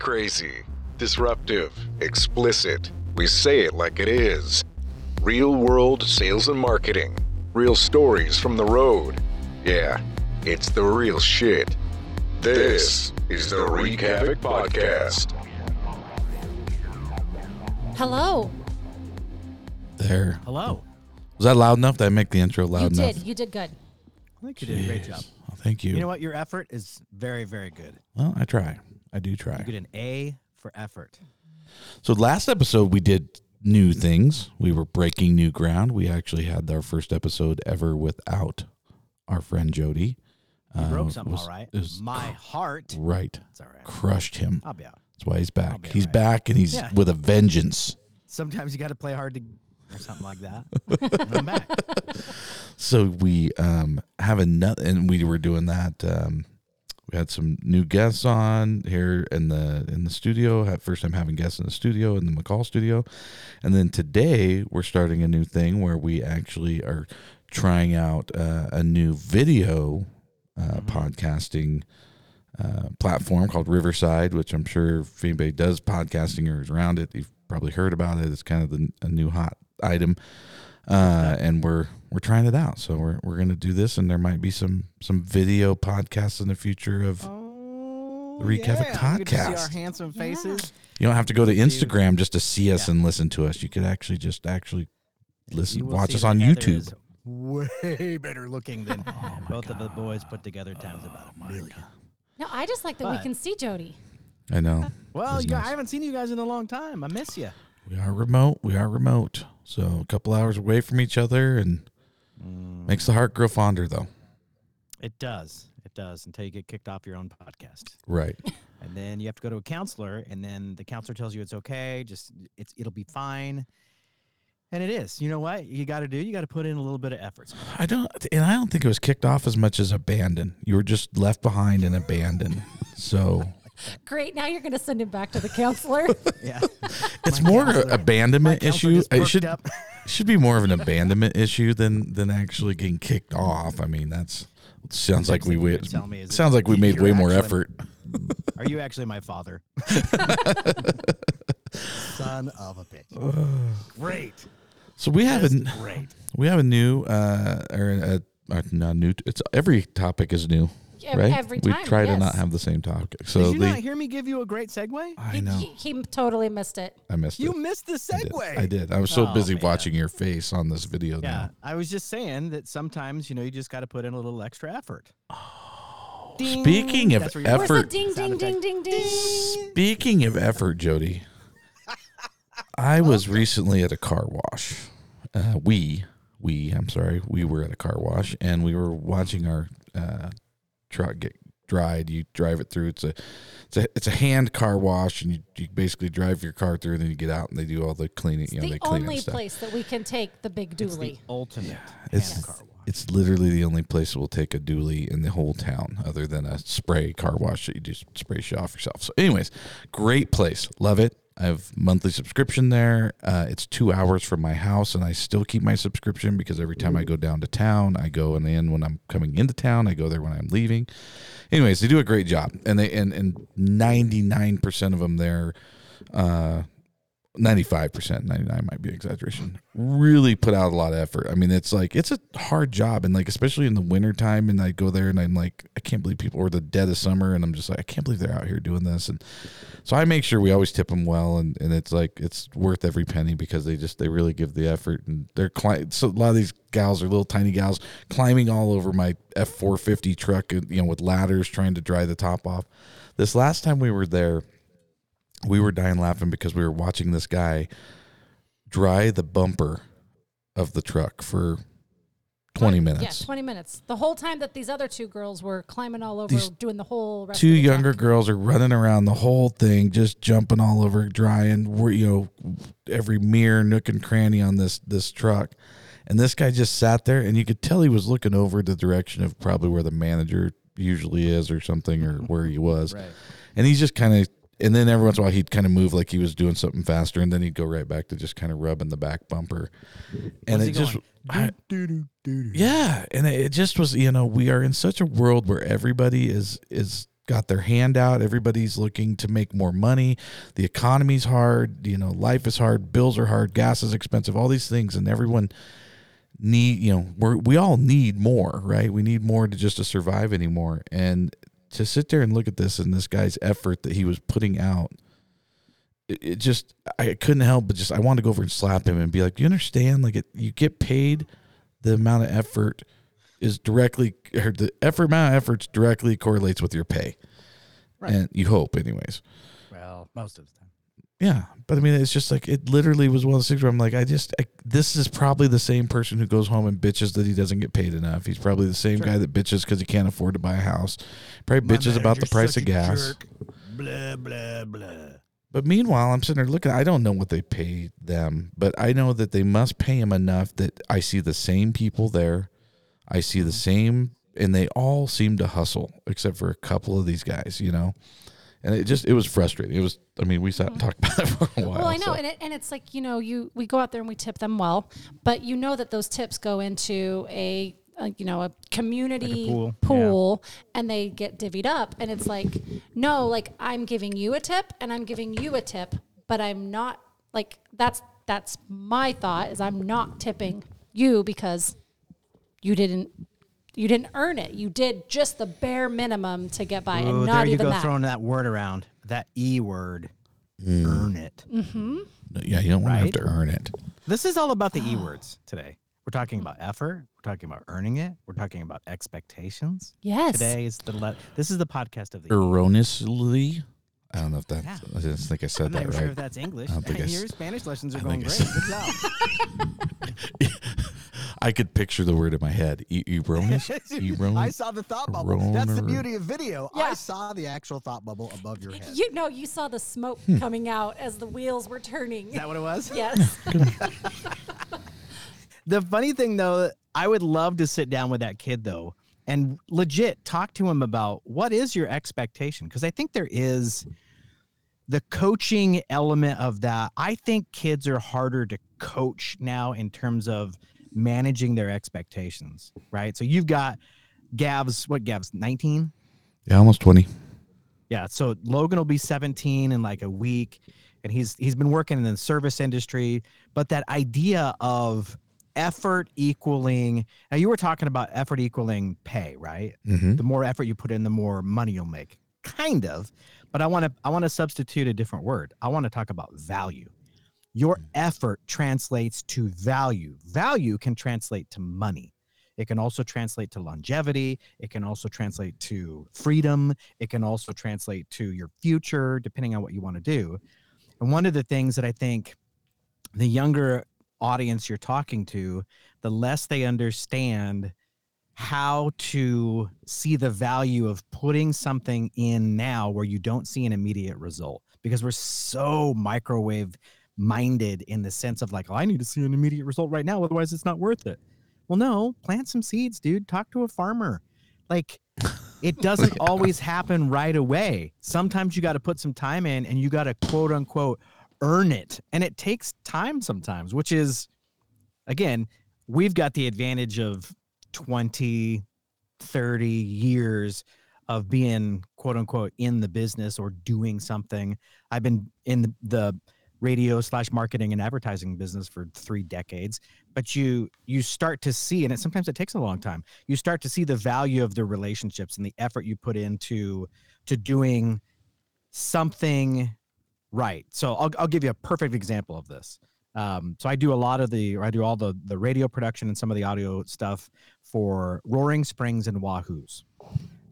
crazy, disruptive, explicit. We say it like it is. Real world sales and marketing. Real stories from the road. Yeah, it's the real shit. This is the Wreak Havoc Podcast. Hello. There. Hello. Was that loud enough? Did I make the intro loud you enough? did. You did good. I think you did a great job. Well, thank you. You know what? Your effort is very, very good. Well, I try. I do try. You get an A for effort. So last episode we did new things. We were breaking new ground. We actually had our first episode ever without our friend Jodi. You Uh, broke something, was- all right. My heart. right. It's all right. Crushed him. I'll be out. That's why he's back. He's alright. back and he's Yeah. with a vengeance. Sometimes you got to play hard to, or something like that. I'm back. So we um have another, and we were doing that. Um, we had some new guests on here in the in the studio. First time having guests in the studio in the McCall studio, and then today we're starting a new thing where we actually are trying out uh, a new video uh, podcasting uh, platform called Riverside, which I'm sure if anybody does podcasting or is around it, you've probably heard about it. It's kind of the, a new hot item, uh, and we're we're trying it out. So we're we're gonna do this, and there might be some some video podcasts in the future of. Oh, The Wreak Havoc You see podcast. our handsome faces. You don't have to go to Instagram just to see us and listen to us. You could actually just actually listen, watch us on Heather YouTube. is Way better looking than Oh both of the boys put together times about a million. No, I just like that we can see Jodi. I know. Uh, well, That's you, nice. I haven't seen you guys in a long time. I miss you. We are remote. We are remote. So a couple hours away from each other and makes the heart grow fonder though. It does. It does until you get kicked off your own podcast. Right. and then you have to go to a counselor and then the counselor tells you it's okay just it's it'll be fine and it is you know what you got to do you got to put in a little bit of effort I don't and I don't think it was kicked off as much as abandoned. You were just left behind and abandoned. So Great. Now you're going to send him back to the counselor. yeah it's My more counselor- abandonment my issue. It should up. should be more of an abandonment issue than than actually getting kicked off. I mean, that's sounds like we thing you're wa- gonna tell me sounds that like we made way more actually- effort. are you actually my father son of a bitch great So we have a great we have a new uh or a, a not new. It's every topic is new, Ev- right? every we time, try to not have the same topic. So did you the not hear me give you a great segue I He- know He, he totally missed it. I missed you it. You missed the I did. segue I did. I was so Oh, busy man. watching your face on this video. Yeah, Now. I was just saying that sometimes you know you just got to put in a little extra effort. Oh, Ding. speaking of That's where your Where's the effort, ding, ding, ding, ding, ding? speaking of effort, Jodi, I was recently at a car wash. Uh, we, we, I'm sorry, we were at a car wash and we were watching our uh, truck get dried. You drive it through. It's a, it's a, it's a hand car wash, and you, you basically drive your car through, and then you get out and they do all the cleaning. You know, the they clean only stuff. place that we can take the big It's the dually. ultimate It's hand car wash. it's literally the only place that will take a dually in the whole town, other than a spray car wash that you just spray shit off yourself. So, anyways, great place, love it. I have monthly subscription there. Uh, it's two hours from my house, and I still keep my subscription because every time I go down to town, I go and in when I'm coming into town. I go there when I'm leaving. Anyways, they do a great job, and they and and ninety nine percent of them there. Uh, 95% 99 might be exaggeration really put out a lot of effort. I mean it's like it's a hard job and like especially in the wintertime and i go there and i'm like i can't believe people or the dead of summer and i'm just like i can't believe they're out here doing this. And so i make sure we always tip them well and, and it's like it's worth every penny because they just they really give the effort and they're so a lot of these gals are little tiny gals climbing all over my f450 truck you know with ladders trying to dry the top off. This last time we were there we were dying laughing because we were watching this guy dry the bumper of the truck for 20 Yeah, minutes. 20 minutes. The whole time that these other two girls were climbing all over, These doing the whole rest Two of the younger truck. girls are running around the whole thing, just jumping all over, drying, we're, you know, every mirror, nook and cranny on this this truck. And this guy just sat there, and you could tell he was looking over the direction of probably where the manager usually is, or something, or where he was. Right. And he's just kind of, and then every once in a while he'd kind of move like he was doing something faster, and then he'd go right back to just kind of rubbing the back bumper. And it just, I- yeah, and it it just was, you know, we are in such a world where everybody is is got their hand out. Everybody's looking to make more money. The economy's hard. You know, life is hard. Bills are hard. Gas is expensive. All these things, and everyone need. You know, we're we all need more, right? We need more to just to survive anymore. And to sit there and look at this and this guy's effort that he was putting out it, it just I couldn't help but just I wanted to go over and slap him and be like, you understand? Like it, you get paid the amount of effort is directly or the effort amount of efforts directly correlates with your pay, Right. and you hope, anyways. Well, most of the time. Yeah, but I mean, it's just like it literally was one of those things where I'm like, I just I, this is probably the same person who goes home and bitches that he doesn't get paid enough. He's probably the same Sure. guy that bitches because he can't afford to buy a house. Probably bitches about the price of gas. Blah blah blah. But meanwhile, I'm sitting there looking. I don't know what they pay them, but I know that they must pay him enough that I see the same people there. I see the mm-hmm. same, and they all seem to hustle, except for a couple of these guys, you know. And it just it was frustrating. It was. I mean, we sat and mm-hmm. talked about it for a while. Well, I know, so- and it, and it's like you know, you we go out there and we tip them well, but you know that those tips go into a, a you know a community pool, pool, and they get divvied up, and it's like no, like I'm giving you a tip and I'm giving you a tip, but I'm not like that's that's my thought is I'm not tipping you because you didn't you didn't earn it. You did just the bare minimum to get by, Ooh, and there not you even go, that. throwing that word around. That e word. Mm. Earn it. Mm-hmm. yeah, you don't want to have to earn it. This is all about the e ah. words today. We're talking about effort. We're talking about earning it. We're talking about expectations. yes. Today is the le- this is the podcast of the. Erroneously, I don't know if that. Yeah. I just think I said I'm not that even right. sure if that's English. I don't think I Your Spanish lessons are I going great. Good job. I could picture the word in my head. E- erroneous. Erroneous. I saw the thought bubble. That's the beauty of video. Yeah. I saw the actual thought bubble above your head. You know, you saw the smoke Hmm. coming out as the wheels were turning. Is that what it was? yes. The funny thing though, I would love to sit down with that kid though and legit talk to him about what is your expectation because I think there is the coaching element of that. I think kids are harder to coach now in terms of managing their expectations, right? So you've got Gav's what Gav's 19? Yeah, almost twenty. Yeah, so Logan will be 17 in like a week and he's he's been working in the service industry, but that idea of effort equaling now you were talking about effort equaling pay, right? Mm-hmm. The more effort you put in, the more money you'll make. Kind of, but I want to I want to substitute a different word. I want to talk about value. Your mm. effort translates to value. Value can translate to money. It can also translate to longevity. It can also translate to freedom. It can also translate to your future, depending on what you want to do. And one of the things that I think the younger audience you're talking to, the less they understand how to see the value of putting something in now where you don't see an immediate result because we're so microwave minded in the sense of like, oh, I need to see an immediate result right now, otherwise it's not worth it. Well, no, plant some seeds, dude. Talk to a farmer. Like, it doesn't always happen right away. Sometimes you got to put some time in and you got to quote unquote earn it. And it takes time sometimes, which is, again, we've got the advantage of 20, 30 years of being quote unquote in the business or doing something. I've been in the, the radio slash marketing and advertising business for three decades but you you start to see and it sometimes it takes a long time you start to see the value of the relationships and the effort you put into to doing something right. So i'll, I'll give you a perfect example of this. Um, so i do a lot of the or i do all the the radio production and some of the audio stuff for roaring springs and Wahooz.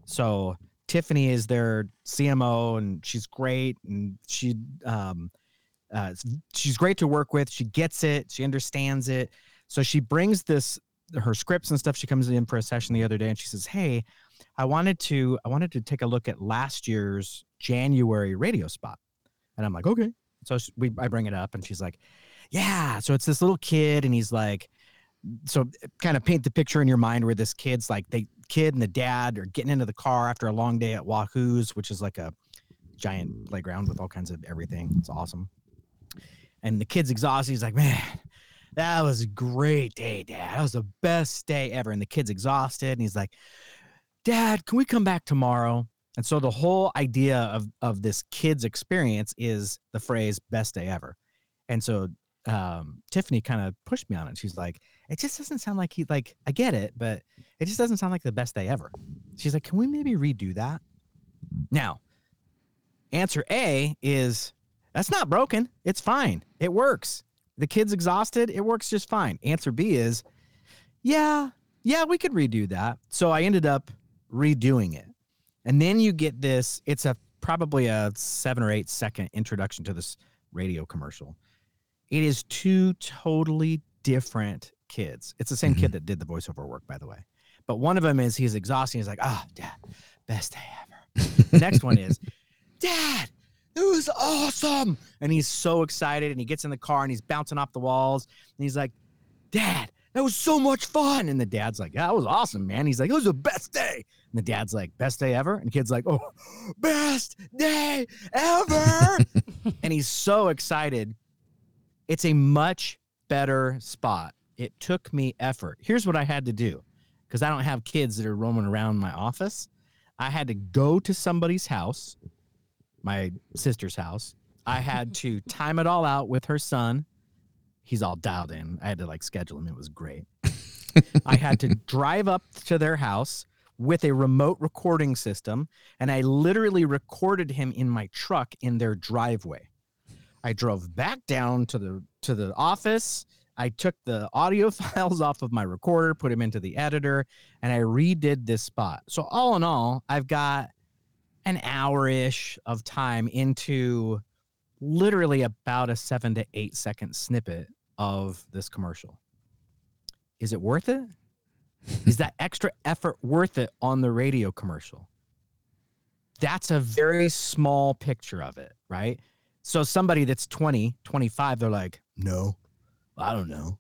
So tiffany is their cmo and she's great and she um, uh, she's great to work with she gets it she understands it. So she brings this her scripts and stuff she comes in for a session the other day and she says hey i wanted to i wanted to take a look at last year's january radio spot. And i'm like okay. So we i bring it up and she's like yeah so it's this little kid and he's like so kind of paint the picture in your mind where this kid's like the kid and the dad are getting into the car after a long day at Wahooz which is like a giant playground with all kinds of everything. It's awesome and the kid's exhausted. He's like, man, that was a great day, dad. That was the best day ever. And the kid's exhausted. And he's like, Dad, can we come back tomorrow? And so the whole idea of of this kid's experience is the phrase "best day ever." And so um, Tiffany kind of pushed me on it. She's like, "It just doesn't sound like he like I get it, but it just doesn't sound like the best day ever." She's like, "Can we maybe redo that?" Now, answer A is that's not broken. It's fine. It works. The kid's exhausted. It works just fine. Answer B is, yeah, yeah, we could redo that. So I ended up redoing it. And then you get this, it's a probably a seven or eight second introduction to this radio commercial. It is two totally different kids. It's the same kid that did the voiceover work, by the way. But one of them is he's exhausting. He's like, ah, dad, best day ever. next one is, dad, it was awesome. And he's so excited and he gets in the car and he's bouncing off the walls. And he's like, Dad, that was so much fun. And the dad's like, That was awesome, man. He's like, It was the best day. And the dad's like, Best day ever. And the kid's like, Oh, best day ever. and he's so excited. It's a much better spot. It took me effort. Here's what I had to do because I don't have kids that are roaming around my office. I had to go to somebody's house, my sister's house. I had to time it all out with her son. He's all dialed in. I had to like schedule him. It was great. I had to drive up to their house with a remote recording system, and I literally recorded him in my truck in their driveway. I drove back down to the to the office. I took the audio files off of my recorder, put them into the editor, and I redid this spot. So all in all, I've got an hour ish of time into literally about a seven to eight second snippet of this commercial. Is it worth it? Is that extra effort worth it on the radio commercial? That's a very small picture of it, right? So somebody that's 20, 25, they're like, no, I don't know.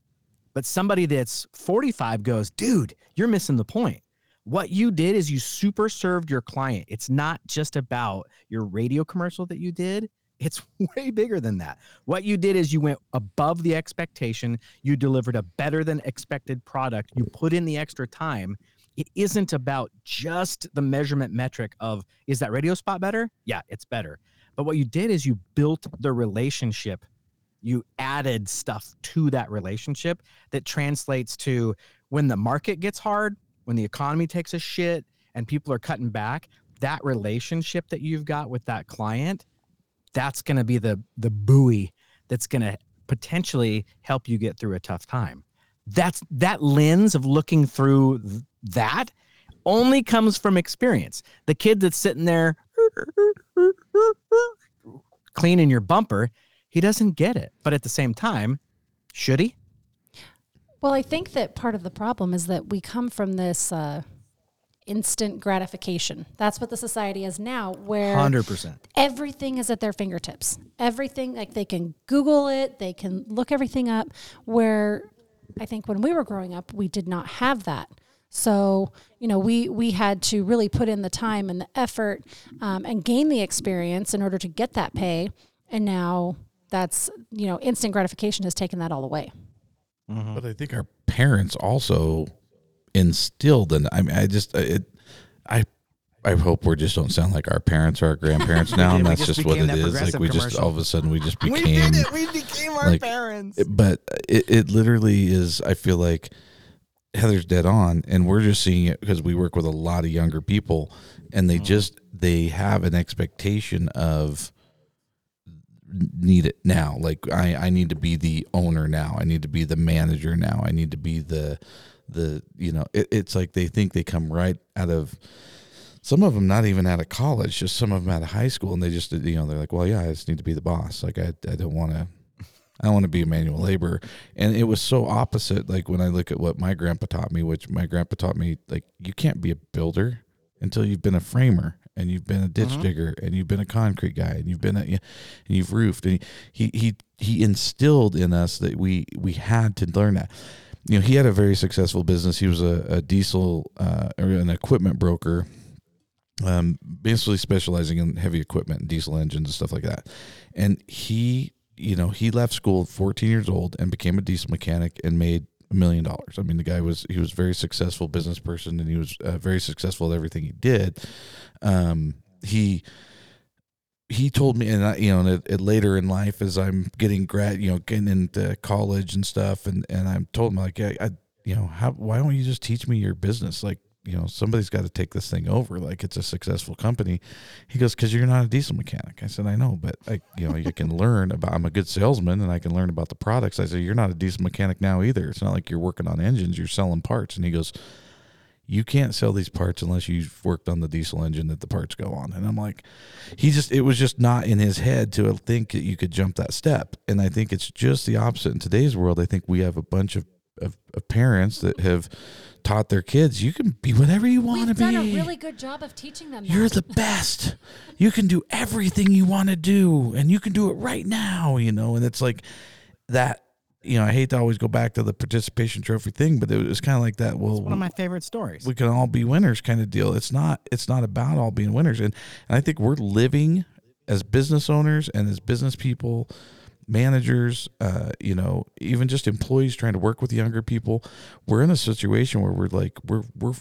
But somebody that's 45 goes, dude, you're missing the point. What you did is you super served your client. It's not just about your radio commercial that you did. It's way bigger than that. What you did is you went above the expectation. You delivered a better than expected product. You put in the extra time. It isn't about just the measurement metric of is that radio spot better? Yeah, it's better. But what you did is you built the relationship. You added stuff to that relationship that translates to when the market gets hard, when the economy takes a shit and people are cutting back, that relationship that you've got with that client, that's going to be the the buoy that's going to potentially help you get through a tough time. That's that lens of looking through th- that only comes from experience. The kid that's sitting there cleaning your bumper, he doesn't get it. But at the same time, should he? Well, I think that part of the problem is that we come from this uh, instant gratification. That's what the society is now, where 100%. everything is at their fingertips. Everything, like they can Google it, they can look everything up. Where I think when we were growing up, we did not have that. So you know, we we had to really put in the time and the effort um, and gain the experience in order to get that pay. And now that's you know, instant gratification has taken that all away. Mm-hmm. But I think our parents also instilled in. I mean, I just uh, it, I. I hope we just don't sound like our parents or our grandparents now, and that's just what it that is. Like we just all of a sudden we just We became. did it. We became our like, parents. But it, it literally is. I feel like Heather's dead on, and we're just seeing it because we work with a lot of younger people, and they mm-hmm. just they have an expectation of need it now. Like I, I need to be the owner now. I need to be the manager now. I need to be the the you know. It, it's like they think they come right out of. Some of them not even out of college, just some of them out of high school, and they just you know they're like, well, yeah, I just need to be the boss. Like I, I don't want to I don't want to be a manual laborer. And it was so opposite. Like when I look at what my grandpa taught me, which my grandpa taught me, like you can't be a builder until you've been a framer and you've been a ditch digger and you've been a concrete guy and you've been a, and you've roofed. And he, he, he instilled in us that we, we had to learn that. You know, he had a very successful business. He was a, a diesel, uh, or an equipment broker um, basically specializing in heavy equipment, and diesel engines and stuff like that. And he, you know, he left school at 14 years old and became a diesel mechanic and made a million dollars. I mean, the guy was he was very successful business person and he was uh, very successful at everything he did. Um, he he told me, and I, you know, it, it later in life as I'm getting grad, you know, getting into college and stuff, and and I'm told him like, I, I you know, how why don't you just teach me your business? Like, you know, somebody's got to take this thing over. Like, it's a successful company. He goes, because you're not a diesel mechanic. I said, I know, but I, you know, you can learn about. I'm a good salesman, and I can learn about the products. I said, you're not a diesel mechanic now either. It's not like you're working on engines. You're selling parts. And he goes, you can't sell these parts unless you've worked on the diesel engine that the parts go on. And I'm like, he just, it was just not in his head to think that you could jump that step. And I think it's just the opposite in today's world. I think we have a bunch of, of, of parents that have taught their kids, you can be whatever you want to be. We've be. done a really good job of teaching them. You're the best. You can do everything you want to do, and you can do it right now, you know. And it's like that. You know, I hate to always go back to the participation trophy thing, but it was kind of like that. Well, One of my favorite stories. we can all be winners kind of deal. It's not it's not about all being winners. And and I think we're living as business owners and as business people, managers, uh, you know, even just employees trying to work with younger people, we're in a situation where we're like we're we're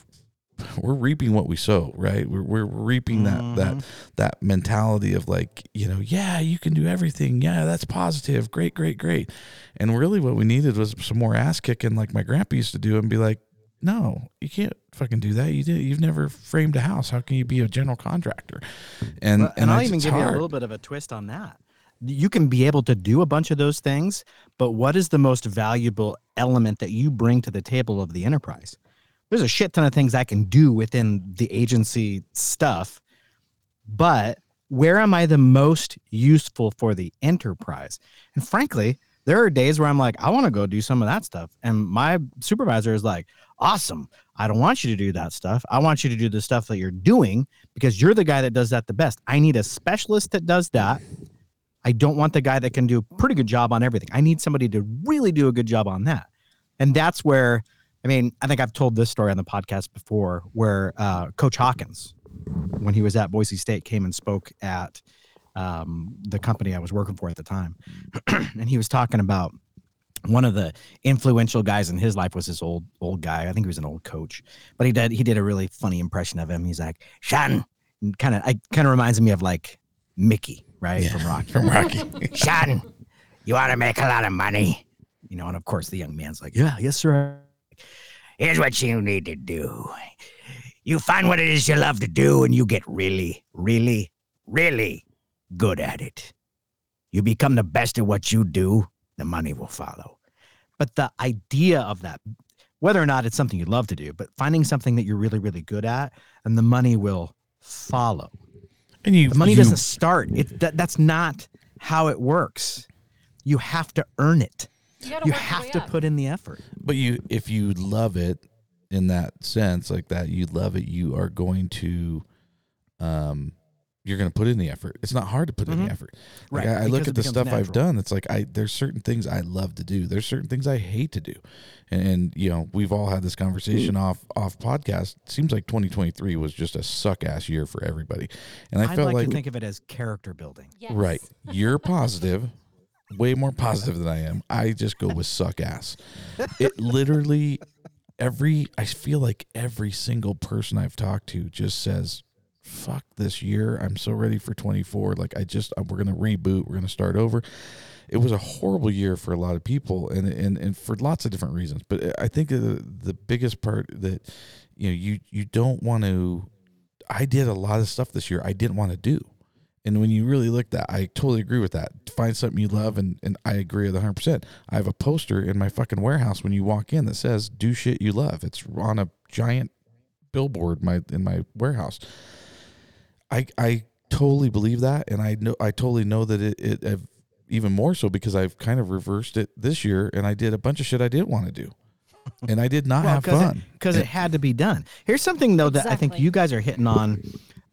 we're reaping what we sow, right? We're we're reaping that that that mentality of like, you know, yeah, you can do everything. Yeah, that's positive. Great, great, great. And really what we needed was some more ass kicking like my grandpa used to do and be like, no, you can't fucking do that. You did. You've never framed a house. How can you be a general contractor? And Well, and, I'll even give you a little bit of a twist on that. You can be able to do a bunch of those things, but what is the most valuable element that you bring to the table of the enterprise? There's a shit ton of things I can do within the agency stuff, but where am I the most useful for the enterprise? And frankly, there are days where I'm like, I want to go do some of that stuff. And my supervisor is like, awesome. I don't want you to do that stuff. I want you to do the stuff that you're doing because you're the guy that does that the best. I need a specialist that does that. I don't want the guy that can do a pretty good job on everything. I need somebody to really do a good job on that. And that's where, I mean, I think I've told this story on the podcast before where uh, Coach Hawkins, when he was at Boise State, came and spoke at um, the company I was working for at the time. and he was talking about one of the influential guys in his life was this old old guy. I think he was an old coach, but he did he did a really funny impression of him. He's like, "Sean," kind of I kind of reminds me of like Mickey, right from Rocky. from Rocky. Sean, you want to make a lot of money, you know? And of course, the young man's like, "Yeah, yes, sir." Here's what you need to do. You find what it is you love to do, and you get really, really, really good at it. You become the best at what you do, the money will follow. But the idea of that, whether or not it's something you love to do, but finding something that you're really, really good at, and the money will follow. And you, The money you- doesn't start. It that, that's not how it works. You have to earn it. You, You have to up. put in the effort. But you, if you love it in that sense, like that, you love it, you are going to, um, you're going to put in the effort. It's not hard to put in Mhm. the effort. Like Right, I, I look at the becomes stuff I've done. It's like I there's certain things I love to do. There's certain things I hate to do, and, and you know we've all had this conversation off off podcast. seems like 2023 was just a suck ass year for everybody, and I I'd felt like, like to think of it as character building. Yes. Right. You're positive, way more positive than I am. I just go with suck ass. It literally every I feel like every single person I've talked to just says, "Fuck this year. I'm so ready for 24. Like I just uh, we're going to reboot. We're going to start over." It was a horrible year for a lot of people and and and for lots of different reasons. But I think the the biggest part that you know you you don't want to I did a lot of stuff this year I didn't want to do. And when you really look at that, I totally agree with that. Find something you love, and, and I agree with 100%. I have a poster in my fucking warehouse when you walk in that says, do shit you love. It's on a giant billboard my in my warehouse. I I totally believe that, and I know I totally know that it, it I've, even more so because I've kind of reversed it this year, and I did a bunch of shit I didn't want to do, and I did not have fun. because it, had to be done. Here's something though that I think you guys are hitting on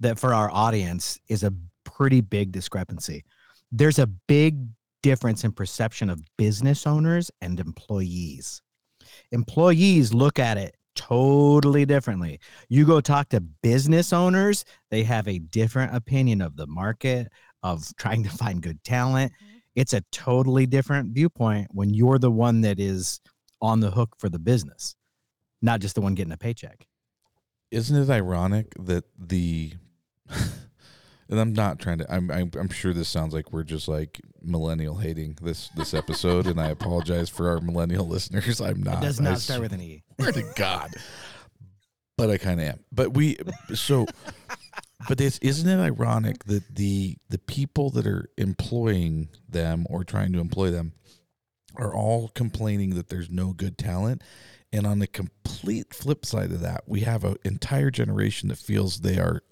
that for our audience is a pretty big discrepancy. There's a big difference in perception of business owners and employees. Employees look at it totally differently. You go talk to business owners, they have a different opinion of the market, of trying to find good talent. Mm-hmm. It's a totally different viewpoint when you're the one that is on the hook for the business, not just the one getting a paycheck. isn't it ironic that the And I'm not trying to. I'm, I'm. I'm sure this sounds like we're just like millennial hating this this episode, and I apologize for our millennial listeners. I'm not. It does I not start with an E. swear to God. But I kind of am. But we. So. But it's, isn't it ironic that the the people that are employing them or trying to employ them are all complaining that there's no good talent, and on the complete flip side of that, we have an entire generation that feels they are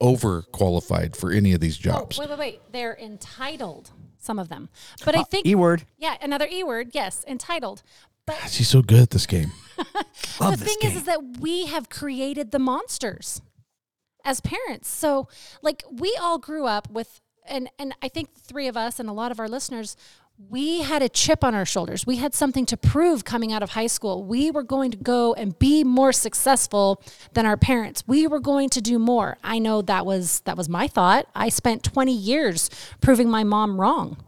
overqualified for any of these Oh, jobs. wait, wait, wait. They're entitled, some of them. But I think, E word. yeah, another E word. Yes, entitled. But She's so good at this game. the thing is, is that we have created the monsters as parents. So, like, we all grew up with, and and I think the three of us and a lot of our listeners, we had a chip on our shoulders. We had something to prove coming out of high school. We were going to go and be more successful than our parents. We were going to do more. I know that was that was my thought. I spent 20 years proving my mom wrong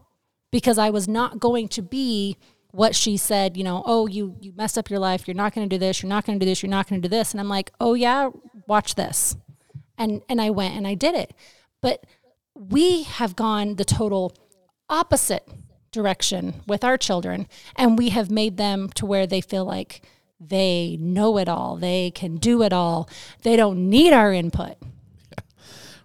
because I was not going to be what she said, you know, oh, you you messed up your life. You're not going to do this. You're not going to do this. You're not going to do this. And I'm like, "Oh yeah, watch this." And and I went and I did it. But we have gone the total opposite direction with our children and we have made them to where they feel like they know it all. They can do it all. They don't need our input.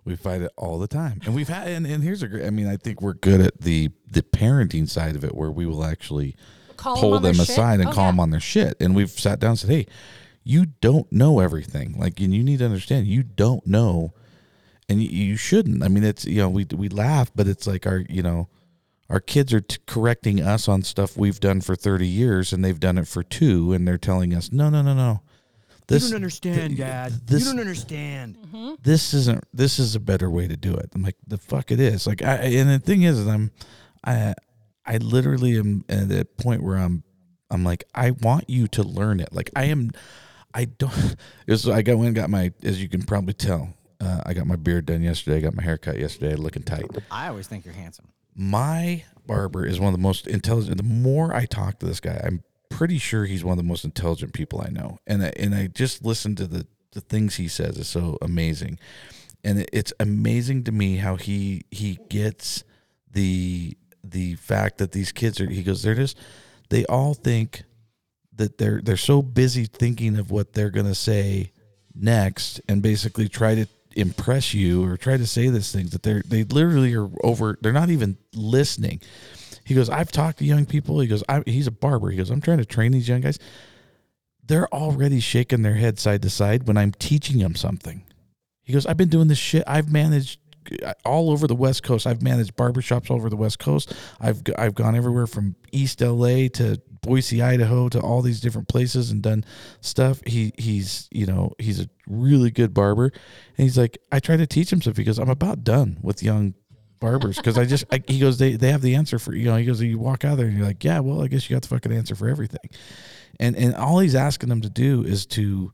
We fight it all the time, and we've had. And, and here's a great. I mean, I think we're good at the the parenting side of it, where we will actually Call pull them shit. aside and Oh, call yeah. them on their shit. And we've sat down and said, "Hey, you don't know everything. Like, and you need to understand, you don't know, and you, you shouldn't. I mean, it's you know, we we laugh, but it's like our you know." Our kids are t- correcting us on stuff we've done for 30 years and they've done it for two, and they're telling us, no, no, no, no. you don't understand, th- Dad. this- you don't understand. this isn't this is a better way to do it. I'm like the fuck it is. Like I and the thing is, is I'm I I literally am at a point where I'm I'm like I want you to learn it. Like I am I don't. It was I got went and got my as you can probably tell. Uh, I got my beard done yesterday. I got my hair cut yesterday. Looking tight. I always think you're handsome. My barber is one of the most intelligent. The more I talk to this guy, I'm pretty sure he's one of the most intelligent people I know. And I, and I just listen to the the things he says is so amazing, and it's amazing to me how he he gets the the fact that these kids are. He goes, they're just they all think that they're they're so busy thinking of what they're gonna say next, and basically try to impress you or try to say these things that they're they literally are over. They're not even listening. He goes, I've talked to young people. He goes, he's a barber. He goes, I'm trying to train these young guys. They're already shaking their head side to side when I'm teaching them something. He goes, I've been doing this shit. I've managed uh, all over the West Coast. I've managed barbershops all over the West Coast. I've I've gone everywhere from East LA to Boise, Idaho to all these different places and done stuff. He he's you know he's a really good barber, and he's like I try to teach him stuff because I'm about done with young barbers because I just I, he goes they they have the answer for you know he goes you walk out there and you're like yeah well I guess you got the fucking answer for everything, and and all he's asking them to do is to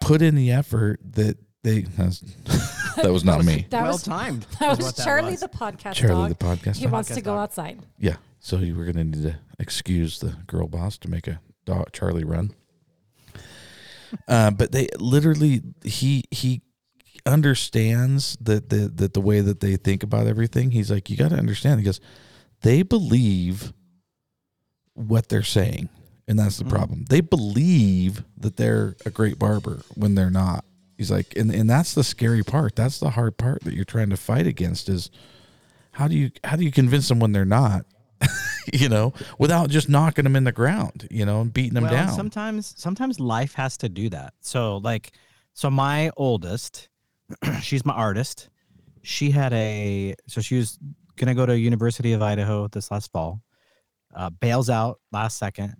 put in the effort that they that's, that was not me That well was timed. that is was what that Charlie was. the podcast Charlie dog. the podcast He dog. wants to go dog. outside. Yeah. So you were gonna need to excuse the girl boss to make a dog Charlie run. Uh, but they literally he he understands that the that the way that they think about everything. He's like, you got to understand because they believe what they're saying, and that's the problem. They believe that they're a great barber when they're not. He's like, and and that's the scary part. That's the hard part that you're trying to fight against is how do you how do you convince them when they're not you know without just knocking them in the ground you know and beating them well, down Sometimes, sometimes life has to do that. So, like, so my oldest, she's my artist. She had a, so she was gonna go to University of Idaho this last fall. Uh, bails out last second,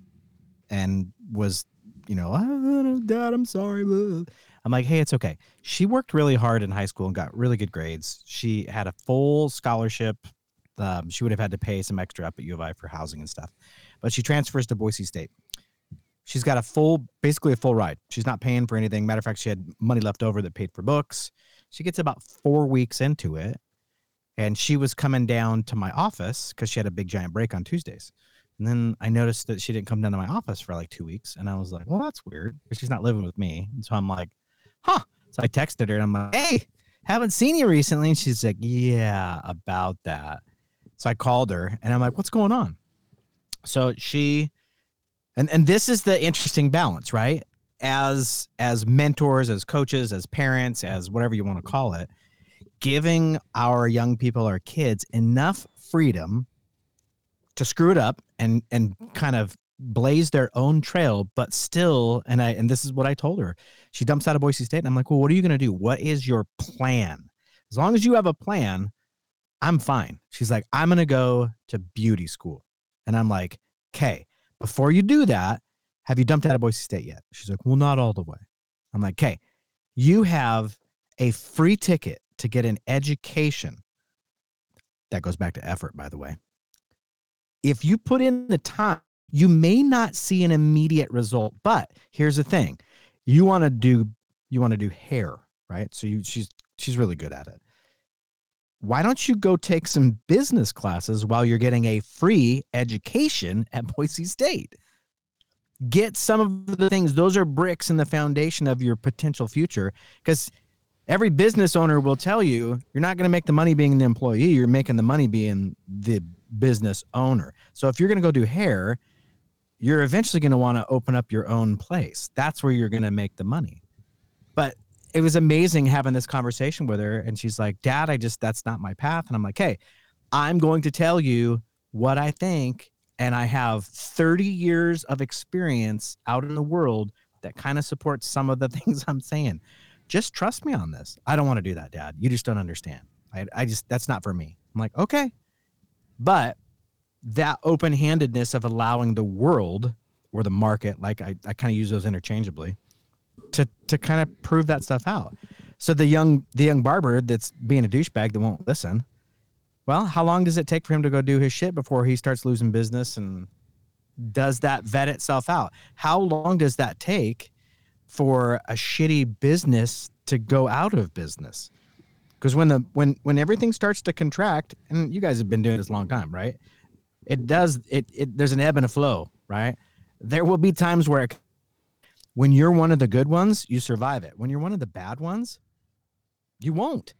and was, you know, "Ah, Dad, I'm sorry. blah." I'm like, hey, it's okay. She worked really hard in high school and got really good grades. She had a full scholarship. Um, she would have had to pay some extra up at U of I for housing and stuff, but she transfers to Boise State. She's got a full basically a full ride. She's not paying for anything. Matter of fact she had money left over that paid for books. She gets about four weeks into it and she was coming down to my office because she had a big giant break on tuesdays. And then i noticed that she didn't come down to my office for like two weeks and i was like well that's weird. she's not living with me. And so i'm like huh. So i texted her and i'm like hey haven't seen you recently. And she's like, yeah, about that. So I called her and I'm like, what's going on? So she, and, and this is the interesting balance, right? As, as mentors, as coaches, as parents, as whatever you want to call it, giving our young people, our kids enough freedom to screw it up and, and kind of blaze their own trail, but still, and I, and this is what I told her, she dumps out of Boise State. And I'm like, well, what are you going to do? What is your plan? As long as you have a plan, I'm fine. She's like, I'm going to go to beauty school. And I'm like, okay, before you do that, have you dumped out of Boise State yet? She's like, well, not all the way. I'm like, okay, you have a free ticket to get an education. That goes back to effort, by the way. If you put in the time, you may not see an immediate result, but here's the thing you want to do you want to do hair right so you she's she's really good at it why don't you go take some business classes while you're getting a free education at boise state get some of the things those are bricks in the foundation of your potential future because every business owner will tell you you're not going to make the money being the employee you're making the money being the business owner so if you're going to go do hair you're eventually going to want to open up your own place. That's where you're going to make the money. It was amazing having this conversation with her. And she's like, Dad, I just, that's not my path. And I'm like, hey, I'm going to tell you what I think. And I have 30 years of experience out in the world that kind of supports some of the things I'm saying. Just trust me on this. I don't want to do that, Dad. You just don't understand. I, I just, that's not for me. I'm like, okay. But that open handedness of allowing the world or the market, like I, I kind of use those interchangeably, to to kind of prove that stuff out. So the young the young barber that's being a douchebag that won't listen. Well, how long does it take for him to go do his shit before he starts losing business and does that vet itself out? How long does that take for a shitty business to go out of business? Because when the when when everything starts to contract, and you guys have been doing this a long time, right? it does it, it there's an ebb and a flow right there will be times where when you're one of the good ones you survive it. When you're one of the bad ones you won't.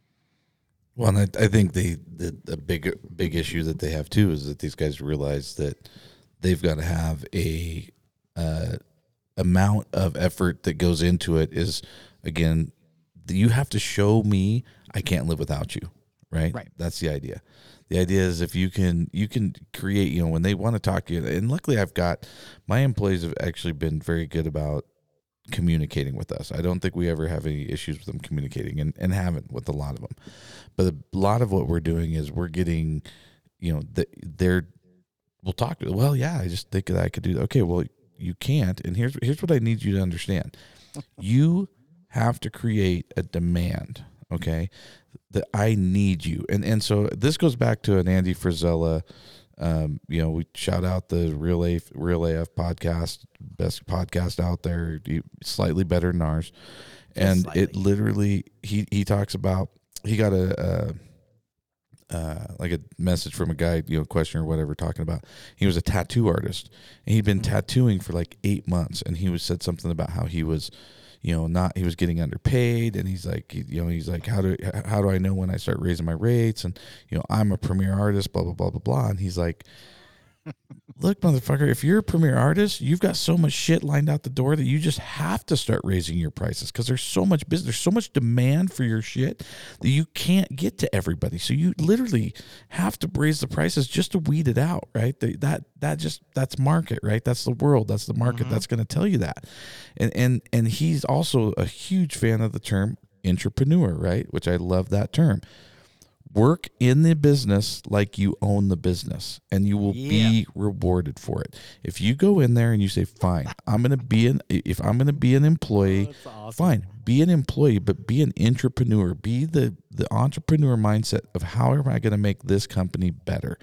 Well I, I think the, the the big big issue that they have too is that these guys realize that they've got to have a uh, amount of effort that goes into it is again you have to show me i can't live without you right? Right. that's the idea. The idea is if you can you can create you know when they want to talk to you and luckily i've got my employees have actually been very good about communicating with us i don't think we ever have any issues with them communicating and, and haven't with a lot of them but a lot of what we're doing is we're getting you know the, they're we'll talk to well yeah i just think that i could do that. okay well you can't and here's here's what i need you to understand you have to create a demand okay that I need you. And and so this goes back to an Andy Frisella. Um, you know, we shout out the Real AF, Real AF podcast, best podcast out there, slightly better than ours. And slightly. it literally, he he talks about he got a, a uh, like a message from a guy, you know, question or whatever, talking about he was a tattoo artist and he'd been tattooing for like eight months, and he was said something about how he was you know not he was getting underpaid and he's like you know he's like how do how do I know when I start raising my rates? And you know I'm a premier artist blah blah blah blah blah. And he's like look motherfucker if you're a premier artist you've got so much shit lined out the door that you just have to start raising your prices because there's so much business there's so much demand for your shit that you can't get to everybody. So you literally have to raise the prices just to weed it out right? The- that that just that's market right? That's the world. That's the market mm-hmm. that's going to tell you that. And and and he's also a huge fan of the term entrepreneur right? Which i love that term work in the business like you own the business and you will be rewarded for it. If you go in there and you say fine i'm going to be an if i'm going to be an employee oh, fine be an employee but be an entrepreneur. Be the the entrepreneur mindset of how am i going to make this company better?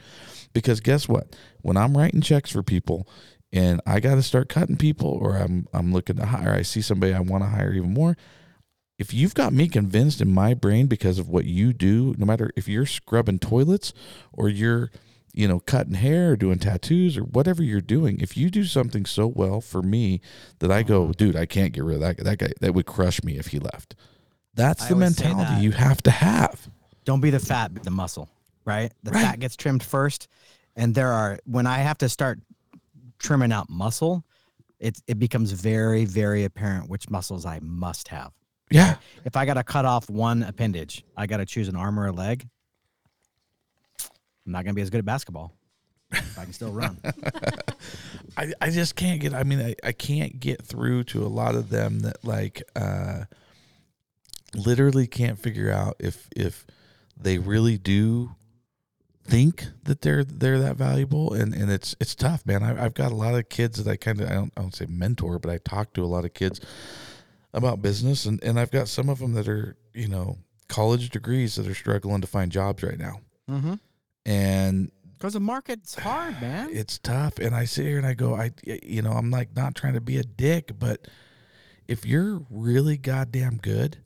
Because guess what? When i'm writing checks for people and i got to start cutting people or i'm i'm looking to hire i see somebody i want to hire even more if you've got me convinced in my brain because of what you do, no matter if you're scrubbing toilets or you're, you know, cutting hair or doing tattoos or whatever you're doing, if you do something so well for me that I go, uh-huh. dude, I can't get rid of that guy. that guy. That would crush me if he left. That's I the mentality you have to have. Don't be the fat, be the muscle, right? The Right. fat gets trimmed first. And there are, when I have to start trimming out muscle, it, it becomes very, very apparent which muscles I must have. Yeah. If I got to cut off one appendage, I got to choose an arm or a leg. I'm not going to be as good at basketball. If I can still run. I, I just can't get I mean I, I can't get through to a lot of them that like uh literally can't figure out if if they really do think that they're they're that valuable and and it's it's tough man I, I've got a lot of kids that I kind of I don't, I don't say mentor but I talk to a lot of kids about business and and I've got some of them that are you know college degrees that are struggling to find jobs right now mm-hmm. and Because the market's hard, man. it's tough and i sit here and i go i you know i'm like not trying to be a dick but if you're really goddamn good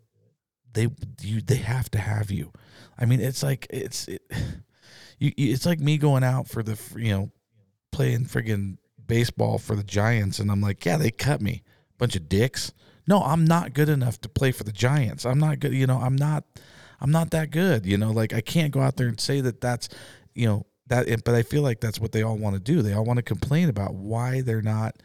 they you they have to have you i mean it's like it's it, you, you it's like me going out for the you know playing friggin baseball for the giants and i'm like yeah they cut me bunch of dicks no i'm not good enough to play for the giants i'm not good you know i'm not i'm not that good you know like i can't go out there and say that that's you know that but i feel like that's what they all want to do they all want to complain about why they're not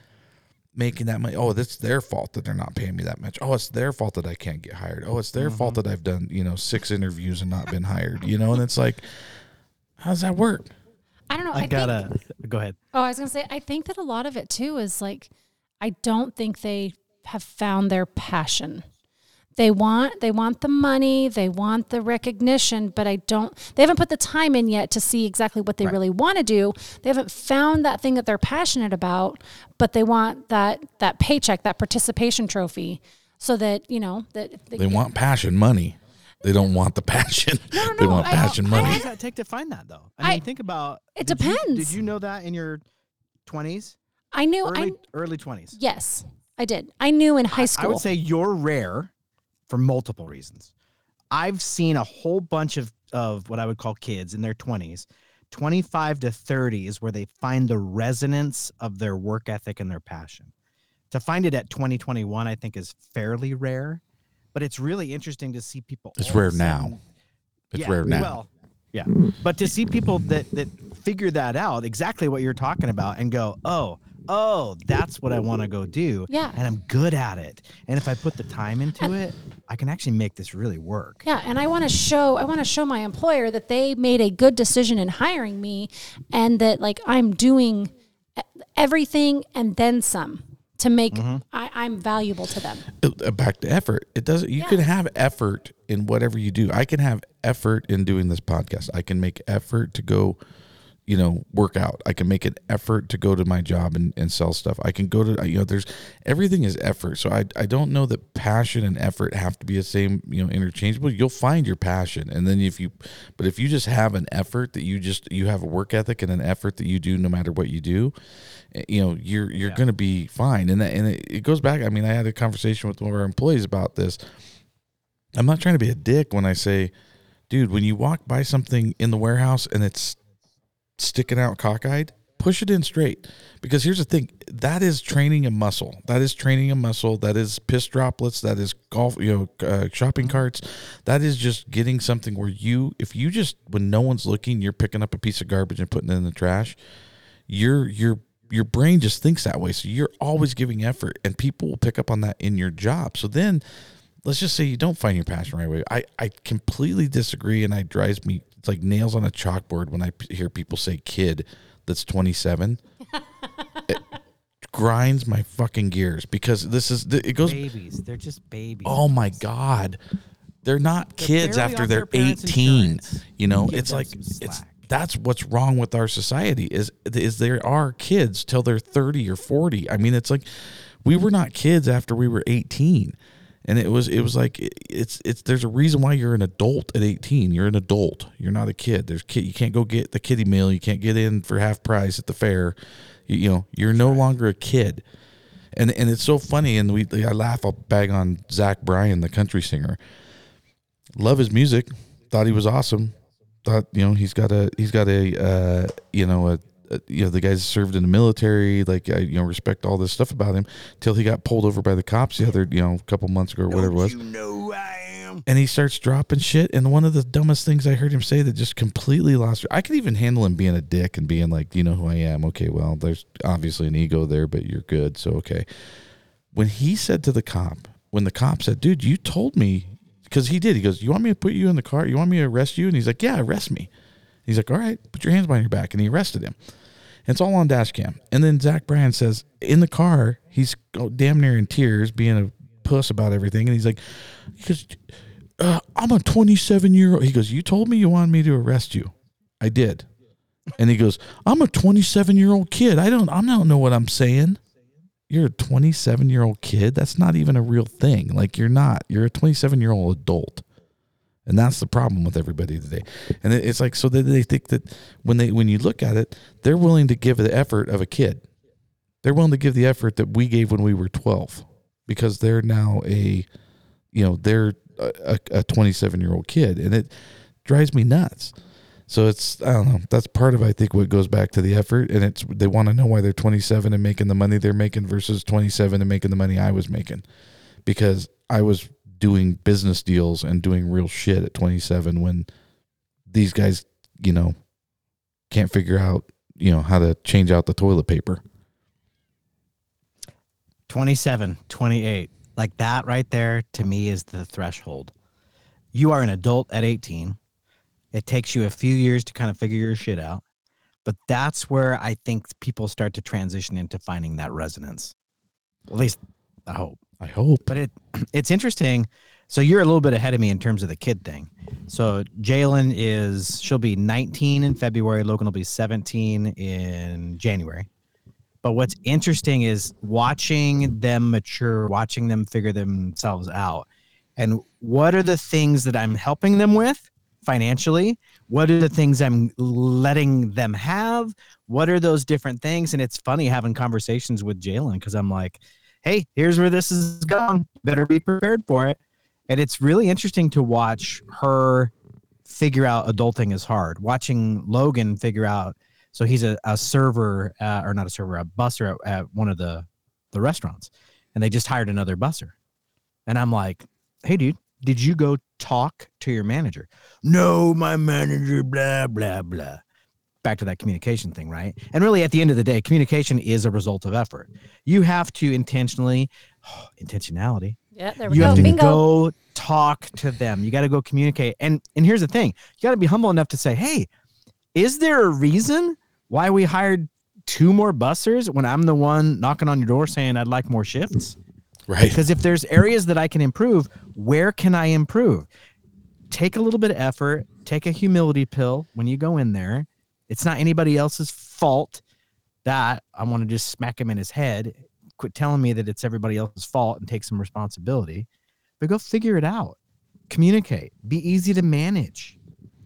making that money oh it's their fault that they're not paying me that much oh it's their fault that i can't get hired oh it's their fault mm-hmm. that i've done you know six interviews and not been hired you know and it's like how does that work I don't know. I, I, gotta Think, go ahead. oh, I was gonna say. I think that a lot of it too is like, I don't think they have found their passion. They want they want the money, they want the recognition, but I don't. They haven't put the time in yet to see exactly what they really want to do. They haven't found that thing that they're passionate about, but they want that that paycheck, that participation trophy, so that you know that they want passion money they don't want the passion No, no, they want I- passion I- What money does that take to find that though? I, I- mean, think about It did you- depends. did you know that in your twenties, I knew I early early twenties? yes I did. I knew in high school. I would say you're rare for multiple reasons. I've seen a whole bunch of, of what I would call kids in their 20s. 25 to 30 is where they find the resonance of their work ethic and their passion. To find it at 2021, I think is fairly rare, but it's really interesting to see people. It's all of a rare now. it's Yeah, rare now Well, yeah, but to see people that that figure that out, exactly what you're talking about, and go, oh, oh, that's what I want to go do. Yeah. and I'm good at it. And if I put the time into it, I can actually make this really work. Yeah, and I want to show I want to show my employer that they made a good decision in hiring me and that like I'm doing e- everything and then some to make Mm-hmm. I, I'm valuable to them. uh, back to effort. It doesn't. You can have effort in whatever you do. I can have effort in doing this podcast. I can make effort to go, you know, work out. I can make an effort to go to my job and, and sell stuff. I can go to you know. There's everything is effort. So I I don't know that passion and effort have to be the same. You know, interchangeable. You'll find your passion, and then if you, but if you just have an effort that you just you have a work ethic and an effort that you do no matter what you do, eh, you know you're you're going to be fine and that, and it, it goes back i mean i had a conversation with one of our employees about this i'm not trying to be a dick when i say dude when you walk by something in the warehouse and it's sticking out cockeyed push it in straight. Because here's the thing that is training a muscle. That is training a muscle. That is piss droplets. That is golf you know uh, shopping carts. That is just getting something where you if you just when no one's looking you're picking up a piece of garbage and putting it in the trash your your your brain just thinks that way. So you're always giving effort and people will pick up on that in your job. So then let's just say you don't find your passion right away. I i completely disagree and it drives me it's like nails on a chalkboard when i p- hear people say kid that's 27 it grinds my fucking gears because this is it goes Babies, they're just babies. oh my god they're not They're kids barely after they're their parents' 18 insurance. you know Give it's them like some it's slack. that's what's wrong with our society is is there are kids till they're 30 or 40 i mean it's like we were not kids after we were 18 and it was it was like it- it's it's there's a reason why you're an adult at 18 you're an adult. You're not a kid. There's kid you can't go get the kiddie meal. You can't get in for half price at the fair. You, you know you're no longer a kid. And and it's so funny and we I laugh I'll bag on Zach Bryan the country singer. Love his music. Thought he was awesome. Thought you know he's got a he's got a uh, you know a, a Uh, you know the guys served in the military like I you know respect all this stuff about him till he got pulled over by the cops the other you know a couple months ago or whatever it was You know I am and he starts dropping shit. And one of the dumbest things I heard him say that just completely lost. I could even handle him being a dick and being like, you know who I am. Okay, well, there's obviously an ego there, but you're good, so okay. When he said to the cop, when the cop said, "Dude, you told me," because he did. He goes, "You want me to put you in the car? You want me to arrest you?" And he's like, "Yeah, arrest me." He's like, "All right, put your hands behind your back," and he arrested him. It's all on dash cam. And then Zach Bryan says in the car, he's damn near in tears, being a puss about everything. And he's like, he goes, uh, I'm a 27 year old. He goes, You told me you wanted me to arrest you. I did. And he goes, I'm a 27 year old kid. I don't, I don't know what I'm saying. You're a 27 year old kid. That's not even a real thing. Like you're not. You're a 27 year old adult. And that's the problem with everybody today. And it's like so that they think that when they when you look at it, they're willing to give the effort of a kid. They're willing to give the effort that we gave when we were 12 because they're now a you know, they're a, a 27 year old kid and it drives me nuts. So it's I don't know. That's part of I think what goes back to the effort, and it's they want to know why they're 27 and making the money they're making versus 27 and making the money I was making, because I was doing business deals and doing real shit at 27 when these guys, you know, can't figure out you know how to change out the toilet paper. 27, 28. Like that right there to me is the threshold. You are an adult at 18. It takes you a few years to kind of figure your shit out. But that's where I think people start to transition into finding that resonance. At least I hope. I hope. But it it's interesting. So you're a little bit ahead of me in terms of the kid thing. So Jalen is she'll be 19 in February. Logan will be 17 in January. But what's interesting is watching them mature, watching them figure themselves out. And what are the things that I'm helping them with financially? What are the things I'm letting them have? What are those different things? And it's funny having conversations with Jalen because I'm like, hey, here's where this is going. Better be prepared for it. And it's really interesting to watch her figure out adulting is hard. Watching Logan figure out. So he's a, a server, uh, or not a server, a busser at, at one of the the restaurants, and they just hired another busser. And I'm like, hey, dude, did you go talk to your manager? No, my manager, blah blah blah. Back to that communication thing, right? And really, at the end of the day, communication is a result of effort. You have to intentionally, intentionality Yeah, there we you go. have to Bingo. go talk to them you got to go communicate and and here's the thing you got to be humble enough to say hey is there a reason why we hired two more bussers when i'm the one knocking on your door saying i'd like more shifts Right. because if there's areas that i can improve where can i improve take a little bit of effort take a humility pill when you go in there it's not anybody else's fault that i want to just smack him in his head. Quit telling me that it's everybody else's fault and take some responsibility. But go figure it out. Communicate. Be easy to manage.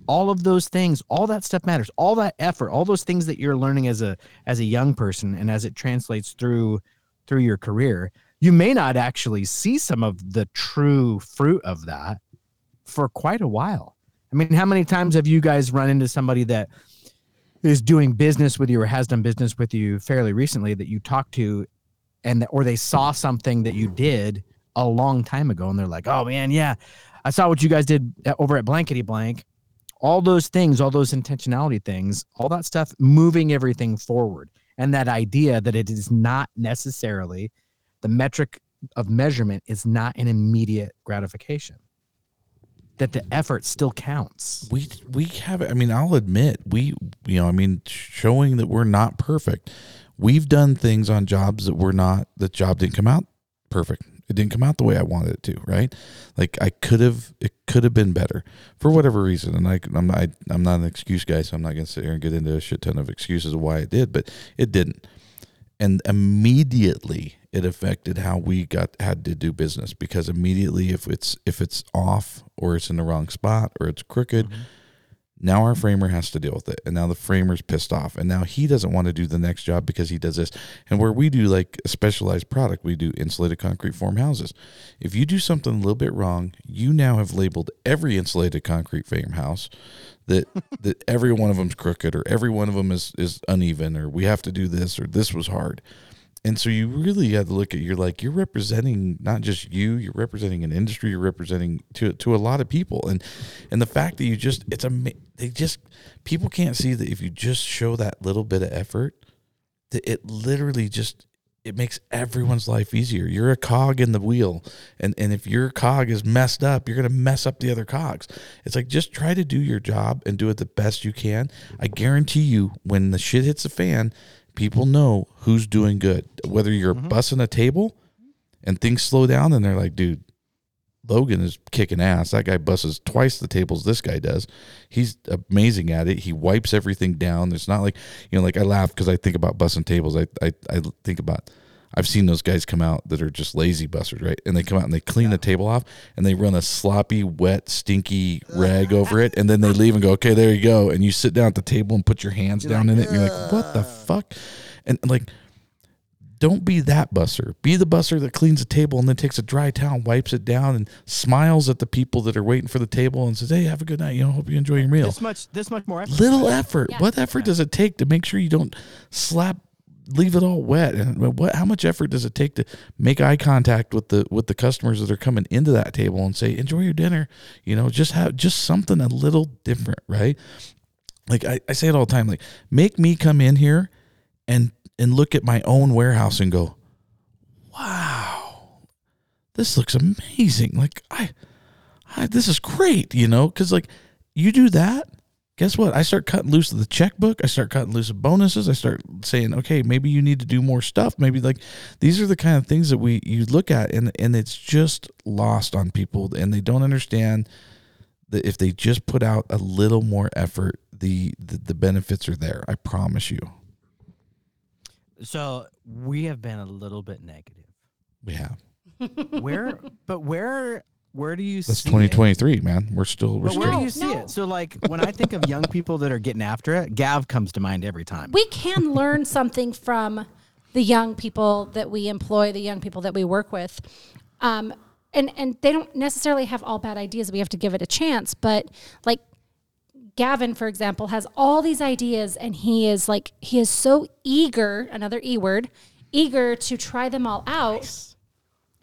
All of those things all that stuff matters. All that effort all those things that you're learning as a as a young person and as it translates through through your career you may not actually see some of the true fruit of that for quite a while. I mean how many times have you guys run into somebody that is doing business with you or has done business with you fairly recently that you talked to and or they saw something that you did a long time ago and they're like oh man yeah i saw what you guys did uh, over at blankety blank. All those things all those intentionality things all that stuff moving everything forward and that idea that it is not necessarily the metric of measurement is not an immediate gratification that the effort still counts. We we have i mean i'll admit we you know i mean showing that we're not perfect. We've done things on jobs that were not the job didn't come out perfect. It didn't come out the way i wanted it to right? Like i could have it could have been better for whatever reason. And I, i'm not I, i'm not an excuse guy so i'm not going to sit here and get into a shit ton of excuses of why it did but it didn't. And immediately it affected how we got had to do business. Because immediately if it's if it's off or it's in the wrong spot or it's crooked mm-hmm. now our framer has to deal with it. And now the framer's pissed off. And now he doesn't want to do the next job because he does this. And where we do like a specialized product we do insulated concrete form houses. If you do something a little bit wrong you now have labeled every insulated concrete frame house that that every one of them's crooked or every one of them is is uneven or we have to do this or this was hard and so you really have to look at you're like you're representing not just you you're representing an industry you're representing to to a lot of people and and the fact that you just it's a they just people can't see that if you just show that little bit of effort that it literally just it makes everyone's life easier. You're a cog in the wheel. And and if your cog is messed up, you're gonna mess up the other cogs. It's like just try to do your job and do it the best you can. I guarantee you when the shit hits the fan, people know who's doing good. Whether you're Mhm. bussing a table and things slow down and they're like, dude, Logan is kicking ass. That guy busses twice the tables this guy does. He's amazing at it. He wipes everything down. It's not like you know, like I laugh because I think about bussing tables. I, I I think about I've seen those guys come out that are just lazy busters, right? And they come out and they clean the table off and they run a sloppy, wet, stinky rag over it, and then they leave and go, okay, there you go. And you sit down at the table and put your hands down in it, and you're like, what the fuck? And like don't be that busser. Be the busser that cleans the table and then takes a dry towel, wipes it down, and smiles at the people that are waiting for the table and says, "Hey, have a good night. You know, hope you enjoy your meal." This much, this much more effort. Little effort. Yeah. What effort does it take to make sure you don't slap, leave it all wet? And what? How much effort does it take to make eye contact with the with the customers that are coming into that table and say, "Enjoy your dinner." You know, just have just something a little different, right? Like I, I say it all the time. Like make me come in here and and look at my own warehouse and go, wow, this looks amazing. Like I, I this is great, you know, because like you do that. Guess what? I start cutting loose of the checkbook. I start cutting loose of bonuses. I start saying, okay, maybe you need to do more stuff. Maybe like these are the kind of things that we you look at and and it's just lost on people and they don't understand that if they just put out a little more effort, the the, the benefits are there. I promise you. So we have been a little bit negative. We have. Where, but where, where do you That's see it? 2023, man. We're still we're But still where do you see no. it? So like when I think of young people that are getting after it, Gav comes to mind every time. we can learn something from the young people that we employ, the young people that we work with. Um, and, and they don't necessarily have all bad ideas. We have to give it a chance. But like Gavin, for example, has all these ideas and he is like, he is so eager, another E word, eager to try them all out